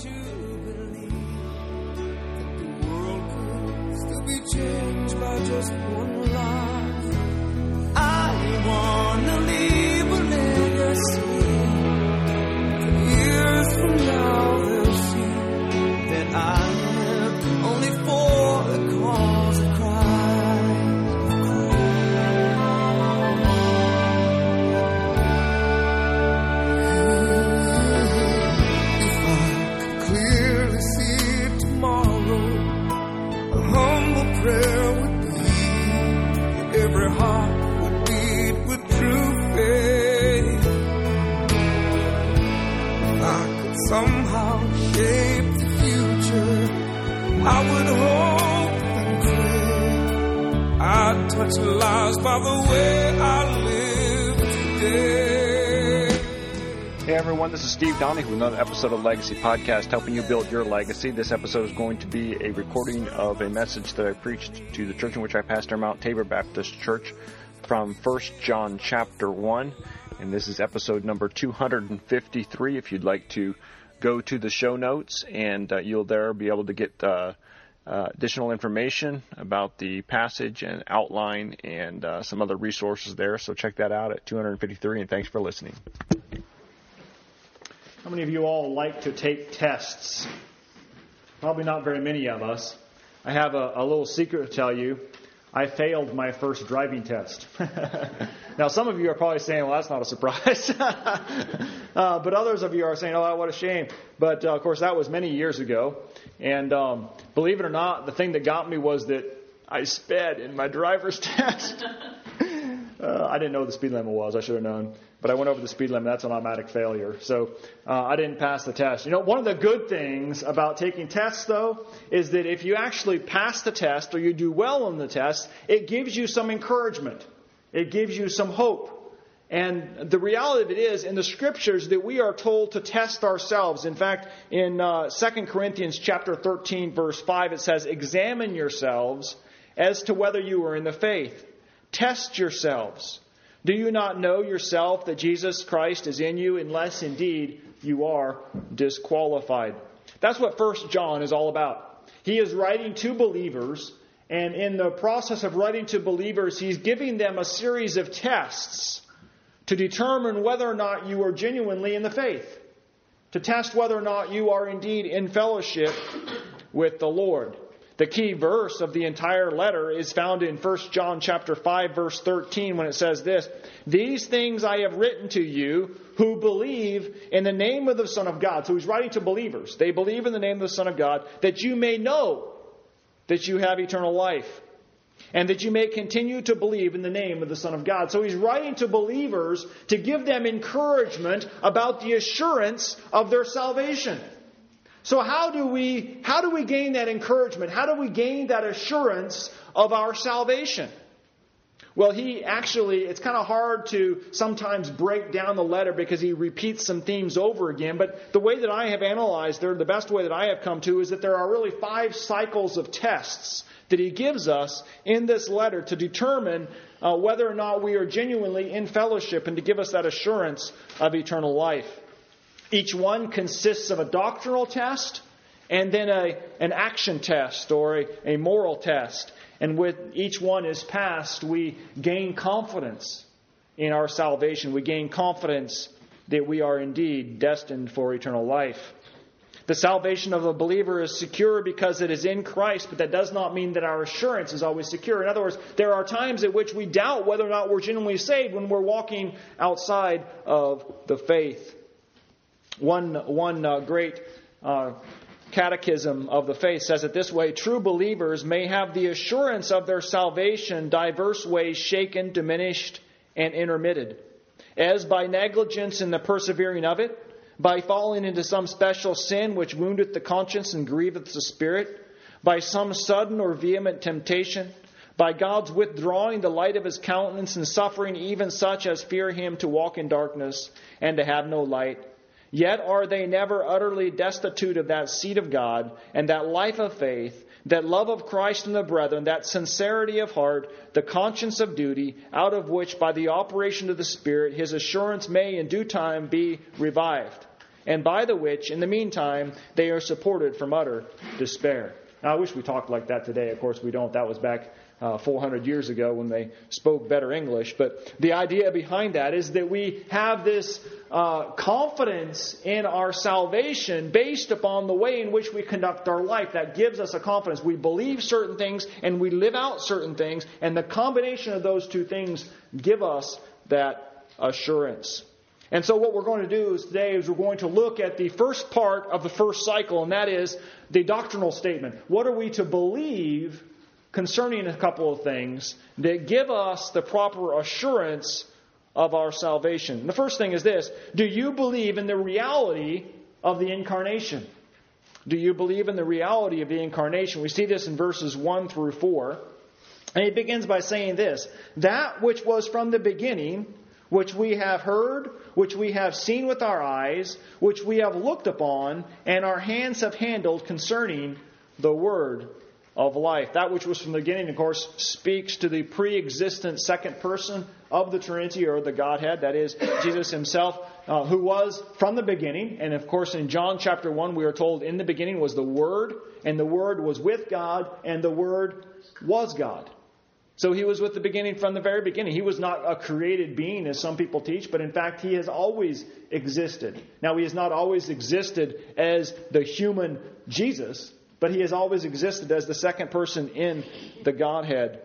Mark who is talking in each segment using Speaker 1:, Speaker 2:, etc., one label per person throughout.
Speaker 1: to believe that the world could still be changed by just one life. I would hope and pray. I'd touch lives by the way I live today.
Speaker 2: Hey everyone, this is Steve Donahue with another episode of Legacy Podcast, helping you build your legacy. This episode is going to be a recording of a message that I preached to the church in which I pastor, Mount Tabor Baptist Church, from 1 John chapter 1. And this is episode number 253. If you'd like to go to the show notes, and uh, you'll there be able to get uh, uh, additional information about the passage and outline and uh, some other resources there. So check that out at 253, and thanks for listening.
Speaker 3: How many of you all like to take tests? Probably not very many of us. I have a, a little secret to tell you. I failed my first driving test. now, some of you are probably saying, well, that's not a surprise. uh, but others of you are saying, oh, what a shame. But, uh, of course, that was many years ago. And um, believe it or not, the thing that got me was that I sped in my driver's test. Uh, I didn't know what the speed limit was. I should have known. But I went over the speed limit. That's an automatic failure. So uh, I didn't pass the test. You know, one of the good things about taking tests, though, is that if you actually pass the test or you do well on the test, it gives you some encouragement. It gives you some hope. And the reality of it is, in the scriptures, that we are told to test ourselves. In fact, in uh, 2 Corinthians chapter 13, verse 5, it says, Examine yourselves as to whether you are in the faith. Test yourselves. Do you not know yourself that Jesus Christ is in you, unless indeed you are disqualified? That's what 1 John is all about. He is writing to believers, and in the process of writing to believers, he's giving them a series of tests to determine whether or not you are genuinely in the faith, to test whether or not you are indeed in fellowship with the Lord. The key verse of the entire letter is found in 1 John chapter 5 verse 13 when it says this, "These things I have written to you who believe in the name of the Son of God." So he's writing to believers. They believe in the name of the Son of God that you may know that you have eternal life and that you may continue to believe in the name of the Son of God. So he's writing to believers to give them encouragement about the assurance of their salvation. So how do we how do we gain that encouragement? How do we gain that assurance of our salvation? Well, he actually, it's kind of hard to sometimes break down the letter because he repeats some themes over again. But the way that I have analyzed there, the best way that I have come to is that there are really five cycles of tests that he gives us in this letter to determine uh, whether or not we are genuinely in fellowship and to give us that assurance of eternal life. Each one consists of a doctrinal test and then a, an action test or a, a moral test. And with each one is passed, we gain confidence in our salvation. We gain confidence that we are indeed destined for eternal life. The salvation of a believer is secure because it is in Christ, but that does not mean that our assurance is always secure. In other words, there are times at which we doubt whether or not we're genuinely saved when we're walking outside of the faith. One, one uh, great uh, catechism of the faith says it this way True believers may have the assurance of their salvation diverse ways shaken, diminished, and intermitted, as by negligence in the persevering of it, by falling into some special sin which woundeth the conscience and grieveth the spirit, by some sudden or vehement temptation, by God's withdrawing the light of his countenance and suffering even such as fear him to walk in darkness and to have no light. Yet are they never utterly destitute of that seed of God and that life of faith, that love of Christ and the brethren, that sincerity of heart, the conscience of duty, out of which by the operation of the Spirit his assurance may in due time be revived. and by the which, in the meantime, they are supported from utter despair. Now, I wish we talked like that today. Of course, we don't. That was back uh, 400 years ago when they spoke better English. But the idea behind that is that we have this uh, confidence in our salvation based upon the way in which we conduct our life. That gives us a confidence. We believe certain things and we live out certain things, and the combination of those two things give us that assurance. And so, what we're going to do today is we're going to look at the first part of the first cycle, and that is the doctrinal statement. What are we to believe concerning a couple of things that give us the proper assurance of our salvation. The first thing is this Do you believe in the reality of the incarnation? Do you believe in the reality of the incarnation? We see this in verses 1 through 4. And he begins by saying this That which was from the beginning, which we have heard, which we have seen with our eyes, which we have looked upon, and our hands have handled concerning the word of life. That which was from the beginning, of course, speaks to the pre existent second person of the Trinity or the Godhead, that is, Jesus himself, uh, who was from the beginning. And of course, in John chapter 1, we are told in the beginning was the Word, and the Word was with God, and the Word was God. So he was with the beginning from the very beginning. He was not a created being, as some people teach, but in fact, he has always existed. Now, he has not always existed as the human Jesus, but he has always existed as the second person in the Godhead.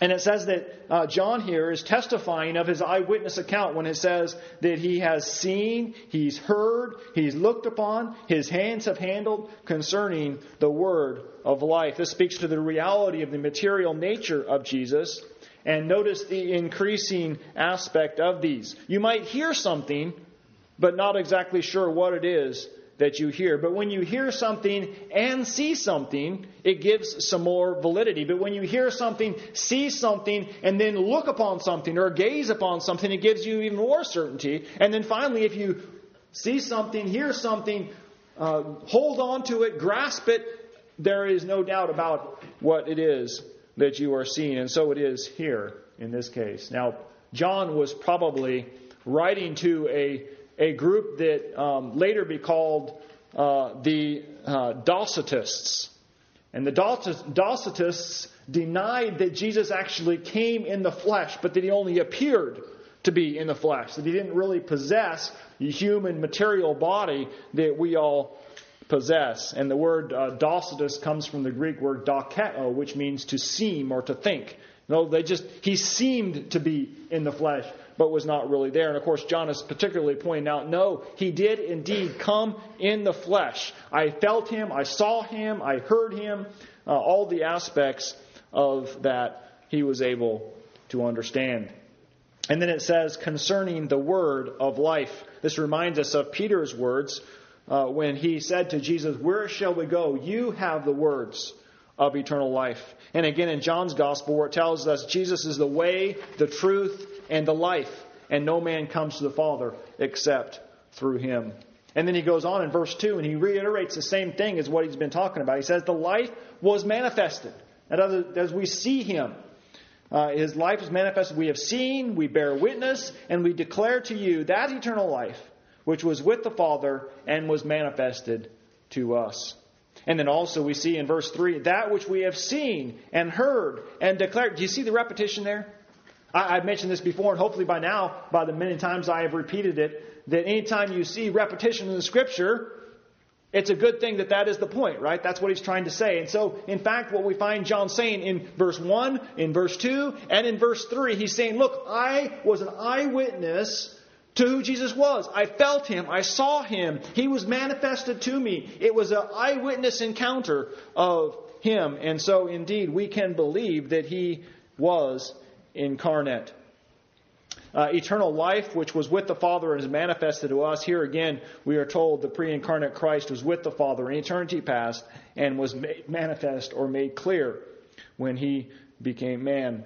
Speaker 3: And it says that uh, John here is testifying of his eyewitness account when it says that he has seen, he's heard, he's looked upon, his hands have handled concerning the word of life. This speaks to the reality of the material nature of Jesus. And notice the increasing aspect of these. You might hear something, but not exactly sure what it is that you hear. But when you hear something and see something, it gives some more validity. But when you hear something, see something, and then look upon something or gaze upon something, it gives you even more certainty. And then finally, if you see something, hear something, uh, hold on to it, grasp it, there is no doubt about what it is that you are seeing. And so it is here in this case. Now, John was probably writing to a a group that um, later be called uh, the uh, Docetists. And the Docetists denied that Jesus actually came in the flesh, but that he only appeared to be in the flesh, that he didn't really possess the human material body that we all possess. And the word uh, Docetus comes from the Greek word dokeo, which means to seem or to think. No, they just he seemed to be in the flesh, but was not really there. And of course, John is particularly pointing out no, he did indeed come in the flesh. I felt him, I saw him, I heard him, uh, all the aspects of that he was able to understand. And then it says, concerning the word of life. This reminds us of Peter's words uh, when he said to Jesus, Where shall we go? You have the words of eternal life. And again in John's gospel, where it tells us Jesus is the way, the truth, and the life, and no man comes to the Father except through him. And then he goes on in verse 2 and he reiterates the same thing as what he's been talking about. He says, The life was manifested. And as we see him, uh, his life is manifested. We have seen, we bear witness, and we declare to you that eternal life which was with the Father and was manifested to us. And then also we see in verse 3 that which we have seen and heard and declared. Do you see the repetition there? I, have mentioned this before, and hopefully by now, by the many times I have repeated it, that anytime you see repetition in the Scripture, it's a good thing that that is the point, right? That's what he's trying to say. And so, in fact, what we find John saying in verse 1, in verse 2, and in verse 3, he's saying, Look, I was an eyewitness to who Jesus was. I felt him. I saw him. He was manifested to me. It was an eyewitness encounter of him. And so, indeed, we can believe that he was incarnate. Uh, eternal life, which was with the Father and is manifested to us. Here again, we are told the pre incarnate Christ was with the Father in eternity past and was made manifest or made clear when he became man.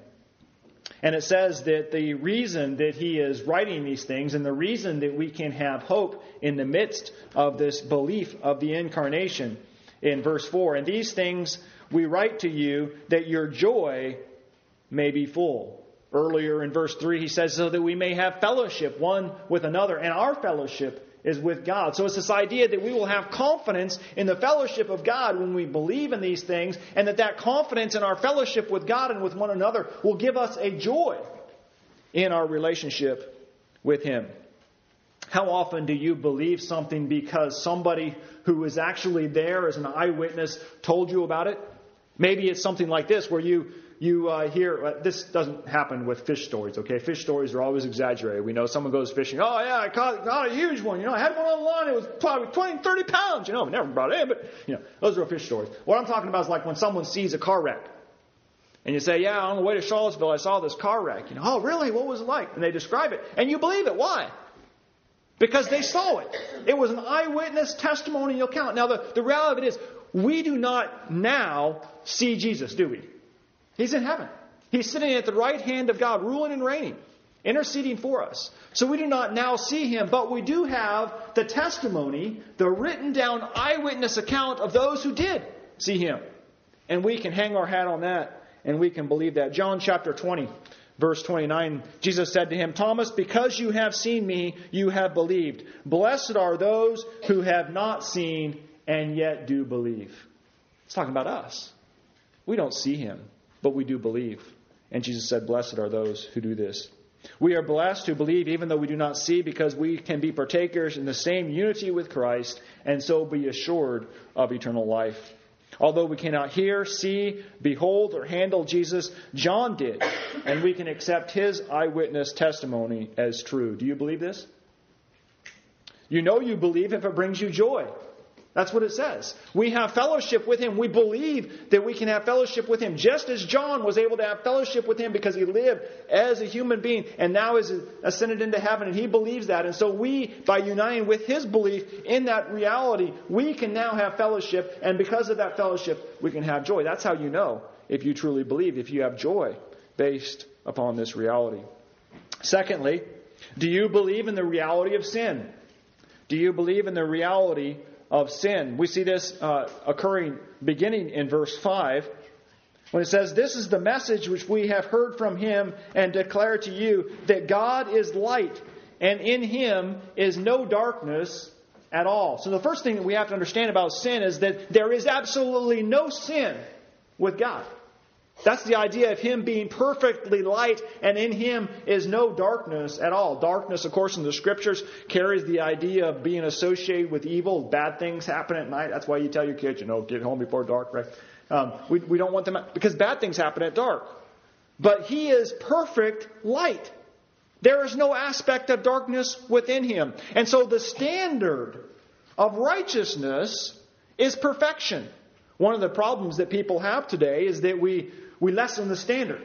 Speaker 3: And it says that the reason that he is writing these things and the reason that we can have hope in the midst of this belief of the incarnation in verse 4 and these things we write to you that your joy may be full. Earlier in verse 3, he says, so that we may have fellowship one with another, and our fellowship is with God. So it's this idea that we will have confidence in the fellowship of God when we believe in these things, and that that confidence in our fellowship with God and with one another will give us a joy in our relationship with Him. How often do you believe something because somebody who was actually there as an eyewitness told you about it? Maybe it's something like this where you you uh, hear uh, this doesn't happen with fish stories. Okay, fish stories are always exaggerated. We know someone goes fishing. Oh yeah, I caught, caught a huge one. You know, I had one on the line. It was probably 20, 30 pounds. You know, never brought it in, but you know, those are fish stories. What I'm talking about is like when someone sees a car wreck. And you say, yeah, on the way to Charlottesville, I saw this car wreck. You know, oh, really? What was it like? And they describe it. And you believe it. Why? Because they saw it. It was an eyewitness testimonial account. Now, the, the reality of it is, we do not now see Jesus, do we? He's in heaven. He's sitting at the right hand of God, ruling and reigning, interceding for us. So we do not now see him, but we do have the testimony, the written down eyewitness account of those who did see him. And we can hang our hat on that and we can believe that. John chapter 20, verse 29, Jesus said to him, Thomas, because you have seen me, you have believed. Blessed are those who have not seen and yet do believe. It's talking about us. We don't see him but we do believe. And Jesus said, Blessed are those who do this. We are blessed who believe even though we do not see because we can be partakers in the same unity with Christ and so be assured of eternal life. Although we cannot hear, see, behold, or handle Jesus, John did, and we can accept his eyewitness testimony as true. Do you believe this? You know you believe if it brings you joy. That's what it says. We have fellowship with Him. We believe that we can have fellowship with Him, just as John was able to have fellowship with Him because he lived as a human being and now is ascended into heaven, and he believes that. And so we, by uniting with his belief in that reality, we can now have fellowship, and because of that fellowship, we can have joy. That's how you know if you truly believe, if you have joy based upon this reality. Secondly, do you believe in the reality of sin? Do you believe in the reality of sin. We see this uh, occurring beginning in verse 5 when it says, This is the message which we have heard from him and declare to you that God is light, and in him is no darkness at all. So the first thing that we have to understand about sin is that there is absolutely no sin with God. That's the idea of Him being perfectly light, and in Him is no darkness at all. Darkness, of course, in the Scriptures carries the idea of being associated with evil. Bad things happen at night. That's why you tell your kids, you know, get home before dark, right? Um, we, we don't want them, because bad things happen at dark. But He is perfect light. There is no aspect of darkness within Him. And so the standard of righteousness is perfection. One of the problems that people have today is that we we lessen the standard.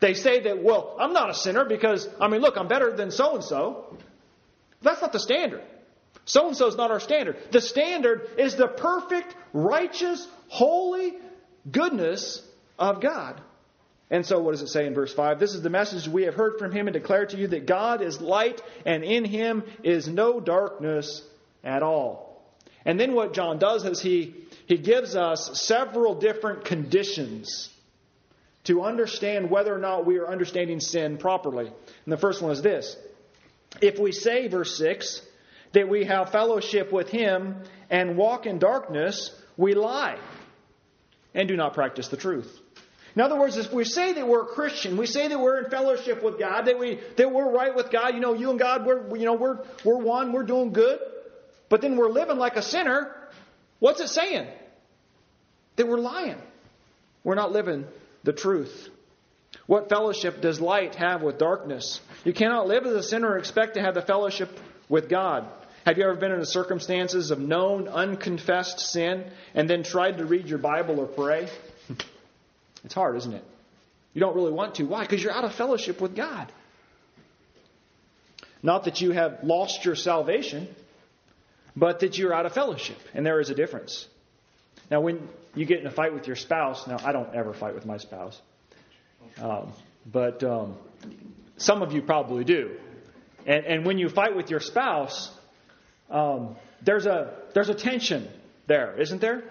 Speaker 3: They say that, well, I'm not a sinner because, I mean, look, I'm better than so and so. That's not the standard. So and so is not our standard. The standard is the perfect, righteous, holy goodness of God. And so, what does it say in verse 5? This is the message we have heard from him and declare to you that God is light, and in him is no darkness at all. And then, what John does is he, he gives us several different conditions to understand whether or not we are understanding sin properly. And the first one is this If we say, verse 6, that we have fellowship with Him and walk in darkness, we lie and do not practice the truth. In other words, if we say that we're a Christian, we say that we're in fellowship with God, that we that we're right with God, you know, you and God, we're you know we're we're one, we're doing good, but then we're living like a sinner. What's it saying? That we're lying. We're not living the truth. What fellowship does light have with darkness? You cannot live as a sinner and expect to have the fellowship with God. Have you ever been in the circumstances of known, unconfessed sin and then tried to read your Bible or pray? It's hard, isn't it? You don't really want to. Why? Because you're out of fellowship with God. Not that you have lost your salvation, but that you're out of fellowship. And there is a difference. Now, when you get in a fight with your spouse, now I don't ever fight with my spouse, um, but um, some of you probably do. And, and when you fight with your spouse, um, there's a there's a tension there, isn't there?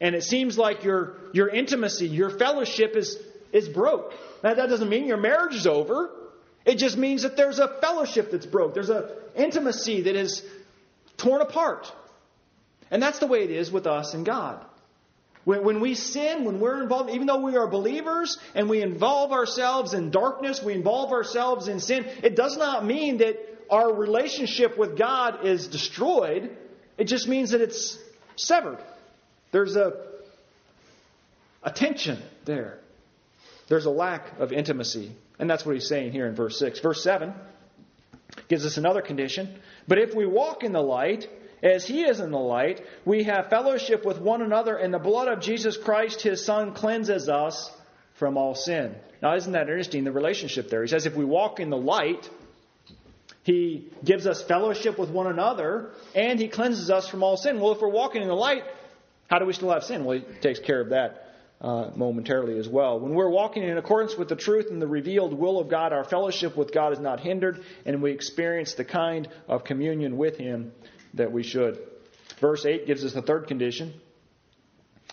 Speaker 3: And it seems like your your intimacy, your fellowship is is broke. Now that doesn't mean your marriage is over. It just means that there's a fellowship that's broke. There's an intimacy that is torn apart. And that's the way it is with us and God. When, when we sin, when we're involved, even though we are believers and we involve ourselves in darkness, we involve ourselves in sin, it does not mean that our relationship with God is destroyed. It just means that it's severed. There's a, a tension there. There's a lack of intimacy. And that's what he's saying here in verse 6. Verse 7 gives us another condition. But if we walk in the light, as he is in the light, we have fellowship with one another, and the blood of Jesus Christ, his Son, cleanses us from all sin. Now, isn't that interesting, the relationship there? He says if we walk in the light, he gives us fellowship with one another, and he cleanses us from all sin. Well, if we're walking in the light, how do we still have sin? Well, he takes care of that uh, momentarily as well. When we're walking in accordance with the truth and the revealed will of God, our fellowship with God is not hindered, and we experience the kind of communion with Him that we should. Verse 8 gives us the third condition.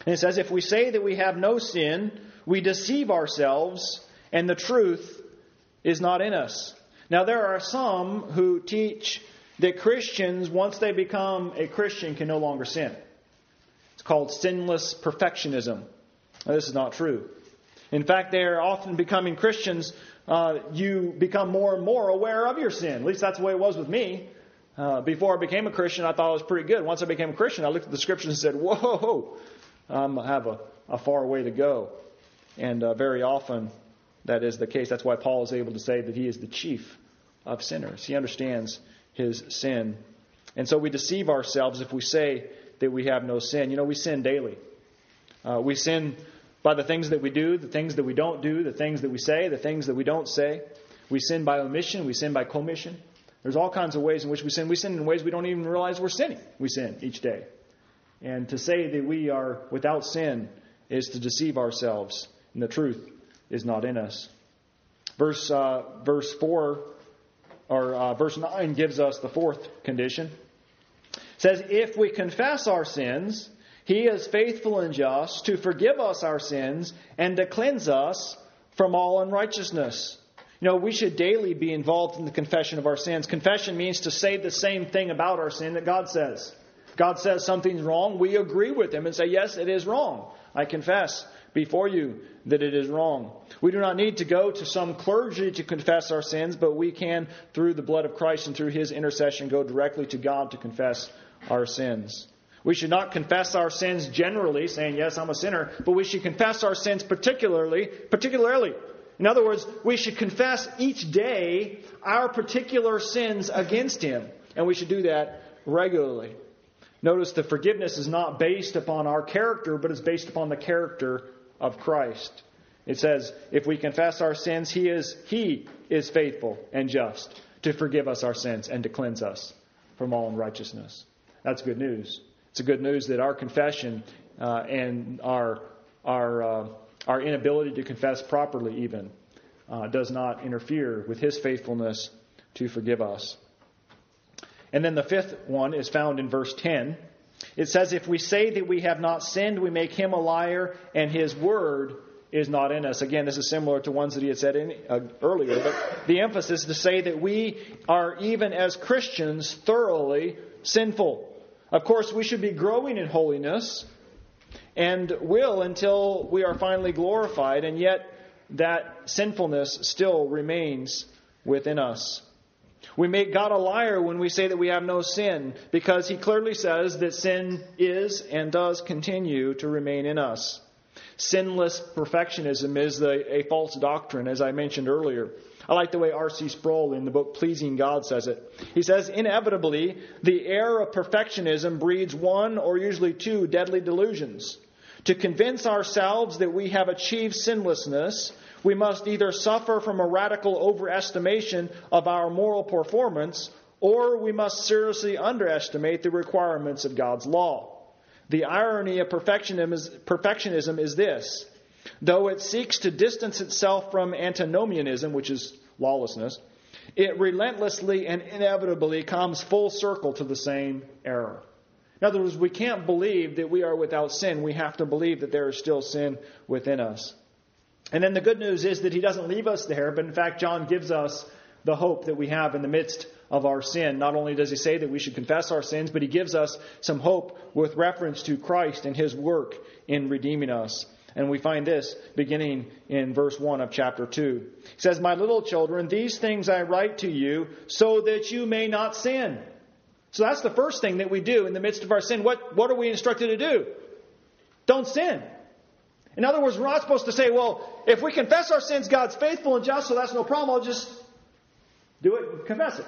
Speaker 3: And it says, If we say that we have no sin, we deceive ourselves, and the truth is not in us. Now, there are some who teach that Christians, once they become a Christian, can no longer sin. It's called sinless perfectionism. Now, this is not true. In fact, they are often becoming Christians. Uh, you become more and more aware of your sin. At least that's the way it was with me. Uh, before I became a Christian, I thought it was pretty good. Once I became a Christian, I looked at the scriptures and said, "Whoa, I have a, a far way to go." And uh, very often, that is the case. That's why Paul is able to say that he is the chief of sinners. He understands his sin, and so we deceive ourselves if we say that we have no sin. You know, we sin daily. Uh, we sin by the things that we do, the things that we don't do, the things that we say, the things that we don't say. We sin by omission, we sin by commission. There's all kinds of ways in which we sin. We sin in ways we don't even realize we're sinning. We sin each day. And to say that we are without sin is to deceive ourselves, and the truth is not in us. Verse, uh, verse 4, or uh, verse 9 gives us the fourth condition. It says, If we confess our sins, he is faithful and just to forgive us our sins and to cleanse us from all unrighteousness. You know, we should daily be involved in the confession of our sins. Confession means to say the same thing about our sin that God says. God says something's wrong, we agree with Him and say, Yes, it is wrong. I confess before you that it is wrong. We do not need to go to some clergy to confess our sins, but we can, through the blood of Christ and through His intercession, go directly to God to confess our sins. We should not confess our sins generally, saying, Yes, I'm a sinner, but we should confess our sins particularly, particularly. In other words, we should confess each day our particular sins against Him, and we should do that regularly. Notice the forgiveness is not based upon our character, but is based upon the character of Christ. It says, if we confess our sins, He is, he is faithful and just to forgive us our sins and to cleanse us from all unrighteousness. That's good news. It's a good news that our confession uh, and our, our, uh, our inability to confess properly, even, uh, does not interfere with His faithfulness to forgive us. And then the fifth one is found in verse 10. It says, If we say that we have not sinned, we make him a liar, and his word is not in us. Again, this is similar to ones that he had said in, uh, earlier, but the emphasis is to say that we are, even as Christians, thoroughly sinful. Of course, we should be growing in holiness and will until we are finally glorified, and yet that sinfulness still remains within us. We make God a liar when we say that we have no sin, because he clearly says that sin is and does continue to remain in us. Sinless perfectionism is the, a false doctrine, as I mentioned earlier. I like the way R.C. Sproul in the book Pleasing God says it. He says, inevitably, the air of perfectionism breeds one or usually two deadly delusions. To convince ourselves that we have achieved sinlessness, we must either suffer from a radical overestimation of our moral performance, or we must seriously underestimate the requirements of God's law. The irony of perfectionism is this Though it seeks to distance itself from antinomianism, which is lawlessness, it relentlessly and inevitably comes full circle to the same error. In other words, we can't believe that we are without sin. We have to believe that there is still sin within us. And then the good news is that he doesn't leave us there, but in fact, John gives us the hope that we have in the midst of our sin. Not only does he say that we should confess our sins, but he gives us some hope with reference to Christ and his work in redeeming us. And we find this beginning in verse 1 of chapter 2. He says, My little children, these things I write to you so that you may not sin. So that's the first thing that we do in the midst of our sin. What, what are we instructed to do? Don't sin. In other words, we're not supposed to say, well, if we confess our sins, God's faithful and just, so that's no problem. I'll just do it and confess it.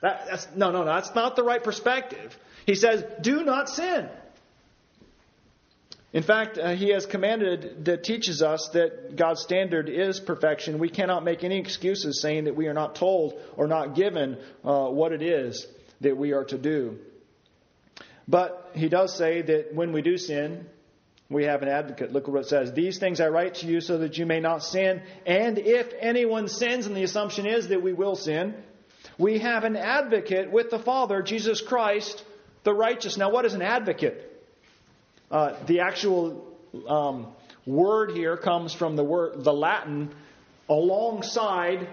Speaker 3: That, that's, no, no, no. That's not the right perspective. He says, do not sin. In fact, uh, he has commanded that teaches us that God's standard is perfection. We cannot make any excuses saying that we are not told or not given uh, what it is that we are to do. But he does say that when we do sin, we have an advocate. Look what it says. These things I write to you so that you may not sin. And if anyone sins, and the assumption is that we will sin, we have an advocate with the Father, Jesus Christ, the righteous. Now, what is an advocate? Uh, the actual um, word here comes from the word, the Latin, alongside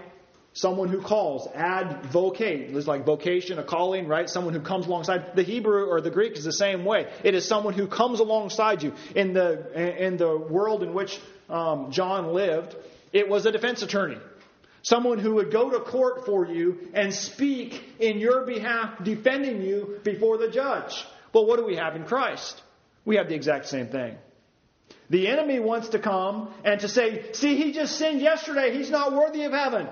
Speaker 3: someone who calls. Advocate. It's like vocation, a calling, right? Someone who comes alongside. The Hebrew or the Greek is the same way. It is someone who comes alongside you. In the in the world in which um, John lived, it was a defense attorney. Someone who would go to court for you and speak in your behalf, defending you before the judge. Well, what do we have in Christ? We have the exact same thing. The enemy wants to come and to say, see, he just sinned yesterday. He's not worthy of heaven.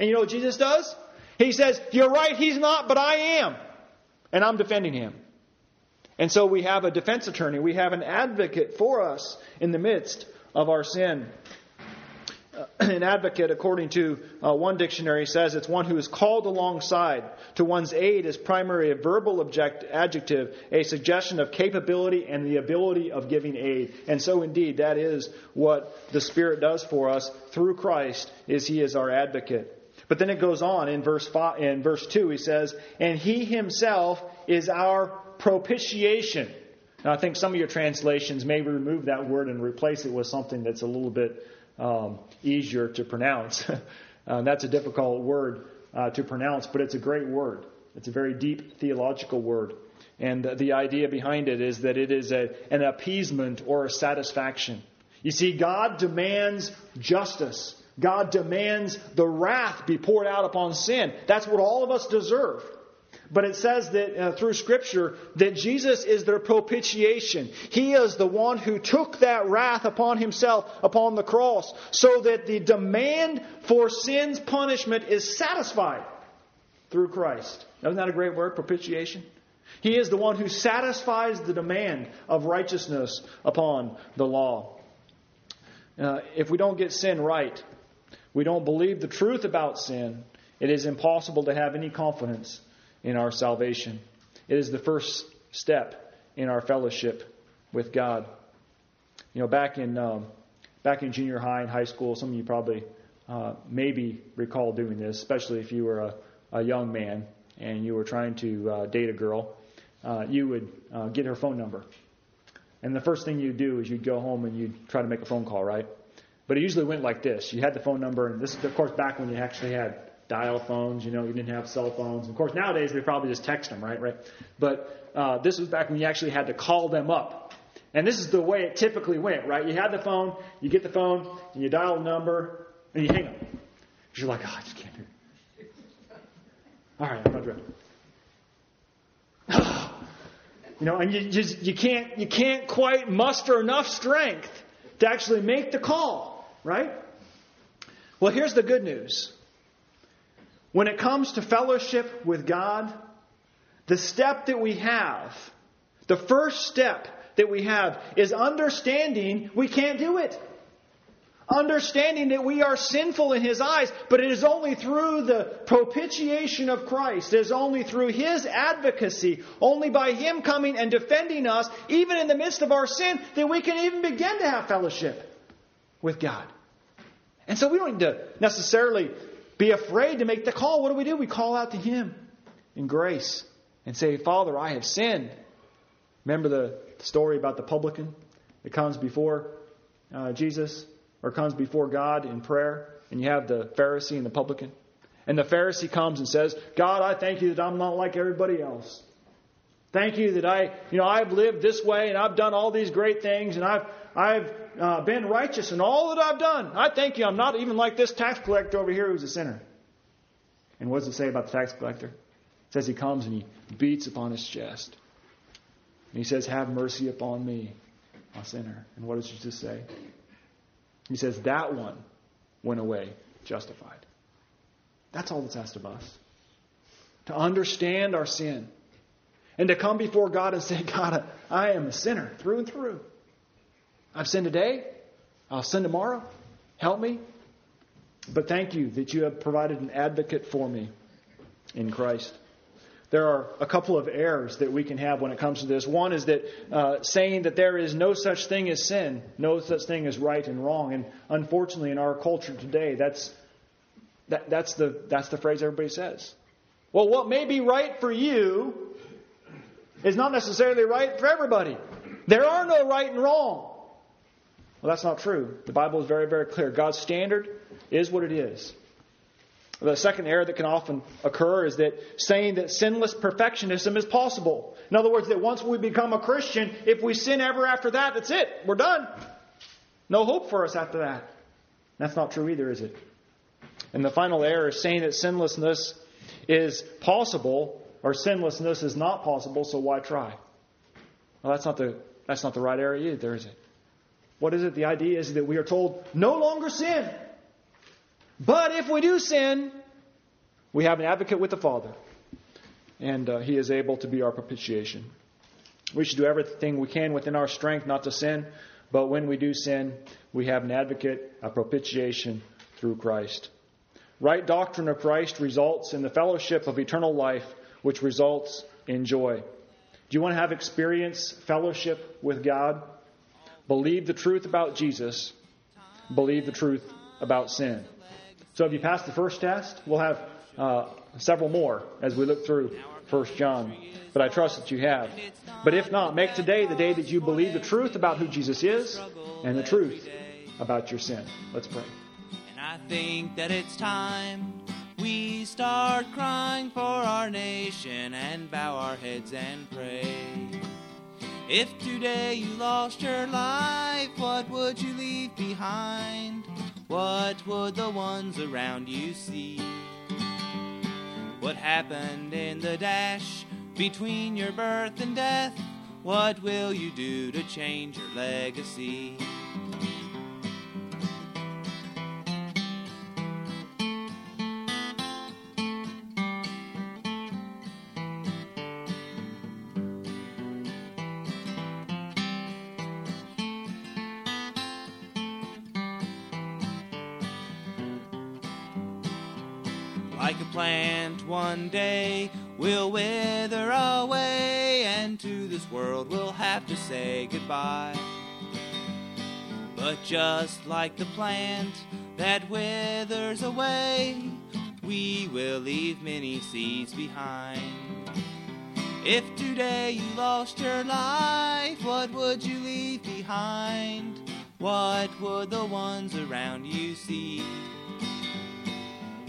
Speaker 3: And you know what Jesus does? He says, You're right, he's not, but I am. And I'm defending him. And so we have a defense attorney, we have an advocate for us in the midst of our sin. Uh, an advocate, according to uh, one dictionary, says it's one who is called alongside. To one's aid as primary a verbal object, adjective, a suggestion of capability and the ability of giving aid. And so, indeed, that is what the Spirit does for us through Christ. Is He is our advocate. But then it goes on in verse five, in verse two. He says, "And He Himself is our propitiation." Now, I think some of your translations may remove that word and replace it with something that's a little bit um, easier to pronounce. uh, that's a difficult word uh, to pronounce, but it's a great word. It's a very deep theological word. And the idea behind it is that it is a, an appeasement or a satisfaction. You see, God demands justice. God demands the wrath be poured out upon sin. That's what all of us deserve. But it says that uh, through Scripture that Jesus is their propitiation. He is the one who took that wrath upon himself upon the cross so that the demand for sin's punishment is satisfied through Christ. Isn't that a great word, propitiation? He is the one who satisfies the demand of righteousness upon the law. Uh, if we don't get sin right, we don't believe the truth about sin, it is impossible to have any confidence in our salvation. It is the first step in our fellowship with God. You know, back in um, back in junior high and high school, some of you probably uh, maybe recall doing this, especially if you were a, a young man and you were trying to uh, date a girl. Uh, you would uh, get her phone number, and the first thing you'd do is you'd go home and you'd try to make a phone call, right? But it usually went like this. You had the phone number, and this is, of course, back when you actually had dial phones. You know, you didn't have cell phones. Of course, nowadays we probably just text them, right? Right. But uh, this was back when you actually had to call them up. And this is the way it typically went, right? You had the phone, you get the phone, and you dial the number, and you hang up. You're like, oh, I just can't do it. All right, I'm not ready. you know, and you just you can't you can't quite muster enough strength to actually make the call right? Well, here's the good news. When it comes to fellowship with God, the step that we have, the first step that we have is understanding we can't do it. Understanding that we are sinful in His eyes, but it is only through the propitiation of Christ, it is only through His advocacy, only by Him coming and defending us, even in the midst of our sin, that we can even begin to have fellowship with God. And so we don't need to necessarily be afraid to make the call. What do we do? We call out to Him in grace and say, Father, I have sinned. Remember the story about the publican that comes before uh, Jesus or comes before God in prayer? And you have the Pharisee and the publican. And the Pharisee comes and says, God, I thank you that I'm not like everybody else. Thank you that I, you know, I've lived this way and I've done all these great things and I've, I've uh, been righteous in all that I've done. I thank you I'm not even like this tax collector over here who's a sinner. And what does it say about the tax collector? It says he comes and he beats upon his chest. And he says, Have mercy upon me, a sinner. And what does Jesus say? He says, That one went away justified. That's all that's asked of us. To understand our sin and to come before God and say, God, I am a sinner through and through. I've sinned today. I'll sin tomorrow. Help me. But thank you that you have provided an advocate for me in Christ. There are a couple of errors that we can have when it comes to this. One is that uh, saying that there is no such thing as sin, no such thing as right and wrong. And unfortunately, in our culture today, that's, that, that's, the, that's the phrase everybody says. Well, what may be right for you is not necessarily right for everybody. There are no right and wrong. Well, that's not true. The Bible is very, very clear. God's standard is what it is. The second error that can often occur is that saying that sinless perfectionism is possible. In other words, that once we become a Christian, if we sin ever after that, that's it. We're done. No hope for us after that. That's not true either, is it? And the final error is saying that sinlessness is possible or sinlessness is not possible, so why try? Well, that's not the, that's not the right error either, is it? What is it? The idea is that we are told no longer sin. But if we do sin, we have an advocate with the Father, and uh, He is able to be our propitiation. We should do everything we can within our strength not to sin, but when we do sin, we have an advocate, a propitiation through Christ. Right doctrine of Christ results in the fellowship of eternal life which results in joy. Do you want to have experience fellowship with God? Believe the truth about Jesus. Believe the truth about sin. So if you pass the first test, we'll have uh, several more as we look through 1 John. But I trust that you have. But if not, make today the day that you believe the truth about who Jesus is and the truth about your sin. Let's pray.
Speaker 1: And I think that it's time we start crying for our nation and bow our heads and pray. If today you lost your life, what would you leave behind? What would the ones around you see? What happened in the dash between your birth and death? What will you do to change your legacy? Like a plant one day we'll wither away, and to this world we'll have to say goodbye. But just like the plant that withers away, we will leave many seeds behind. If today you lost your life, what would you leave behind? What would the ones around you see?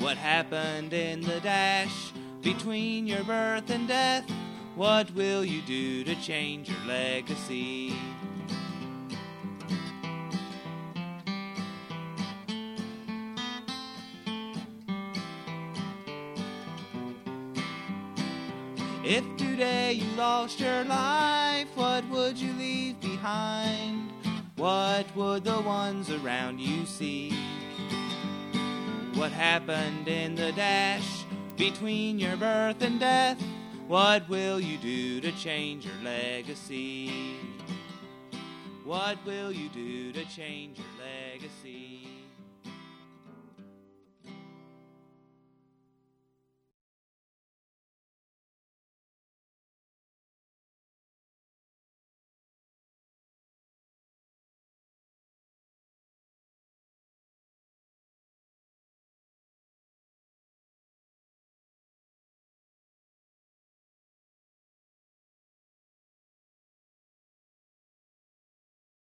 Speaker 1: What happened in the dash between your birth and death? What will you do to change your legacy? If today you lost your life, what would you leave behind? What would the ones around you see? What happened in the dash between your birth and death? What will you do to change your legacy? What will you do to change your legacy?